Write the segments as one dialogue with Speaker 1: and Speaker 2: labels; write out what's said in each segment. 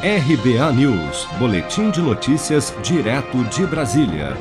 Speaker 1: RBA News, Boletim de Notícias, direto de Brasília.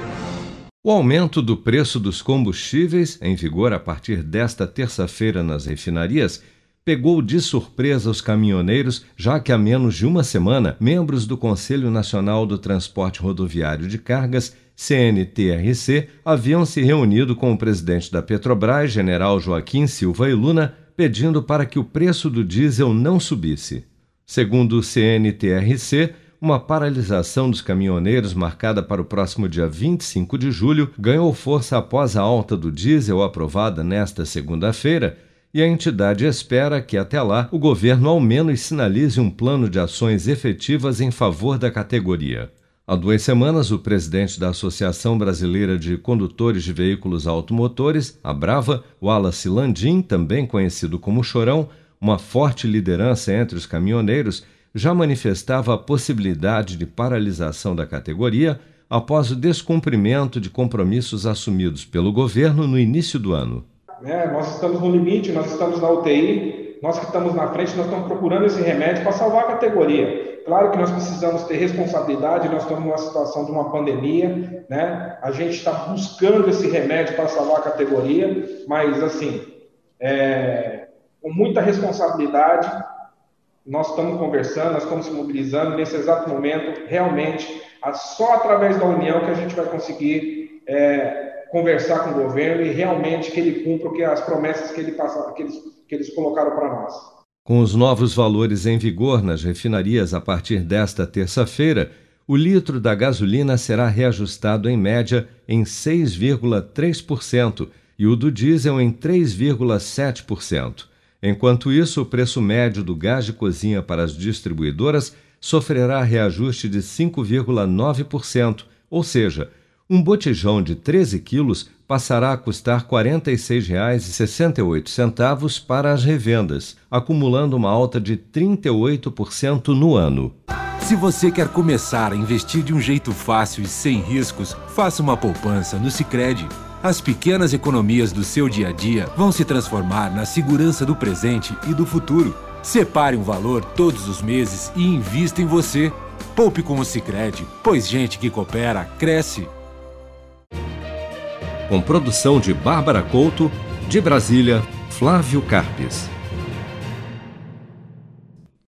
Speaker 1: O aumento do preço dos combustíveis, em vigor a partir desta terça-feira nas refinarias, pegou de surpresa os caminhoneiros, já que há menos de uma semana, membros do Conselho Nacional do Transporte Rodoviário de Cargas, CNTRC, haviam se reunido com o presidente da Petrobras, general Joaquim Silva e Luna, pedindo para que o preço do diesel não subisse. Segundo o CNTRC, uma paralisação dos caminhoneiros marcada para o próximo dia 25 de julho ganhou força após a alta do diesel aprovada nesta segunda-feira e a entidade espera que até lá o governo ao menos sinalize um plano de ações efetivas em favor da categoria. Há duas semanas, o presidente da Associação Brasileira de Condutores de Veículos Automotores, a Brava, Wallace Landim, também conhecido como Chorão, uma forte liderança entre os caminhoneiros, já manifestava a possibilidade de paralisação da categoria após o descumprimento de compromissos assumidos pelo governo no início do ano.
Speaker 2: É, nós estamos no limite, nós estamos na UTI, nós que estamos na frente, nós estamos procurando esse remédio para salvar a categoria. Claro que nós precisamos ter responsabilidade, nós estamos numa situação de uma pandemia, né? A gente está buscando esse remédio para salvar a categoria, mas assim, é, com muita responsabilidade, nós estamos conversando, nós estamos se mobilizando nesse exato momento, realmente, só através da união que a gente vai conseguir é, conversar com o governo e realmente que ele cumpra que as promessas que, ele passa, que, eles, que eles colocaram para nós.
Speaker 1: Com os novos valores em vigor nas refinarias a partir desta terça-feira, o litro da gasolina será reajustado em média em 6,3% e o do diesel em 3,7%. Enquanto isso, o preço médio do gás de cozinha para as distribuidoras sofrerá reajuste de 5,9%, ou seja, um botijão de 13 quilos passará a custar R$ 46,68 para as revendas, acumulando uma alta de 38% no ano.
Speaker 3: Se você quer começar a investir de um jeito fácil e sem riscos, faça uma poupança no Sicredi. As pequenas economias do seu dia a dia vão se transformar na segurança do presente e do futuro. Separe um valor todos os meses e invista em você. Poupe com o Sicredi, pois gente que coopera cresce.
Speaker 1: Com produção de Bárbara Couto, de Brasília, Flávio Carpes.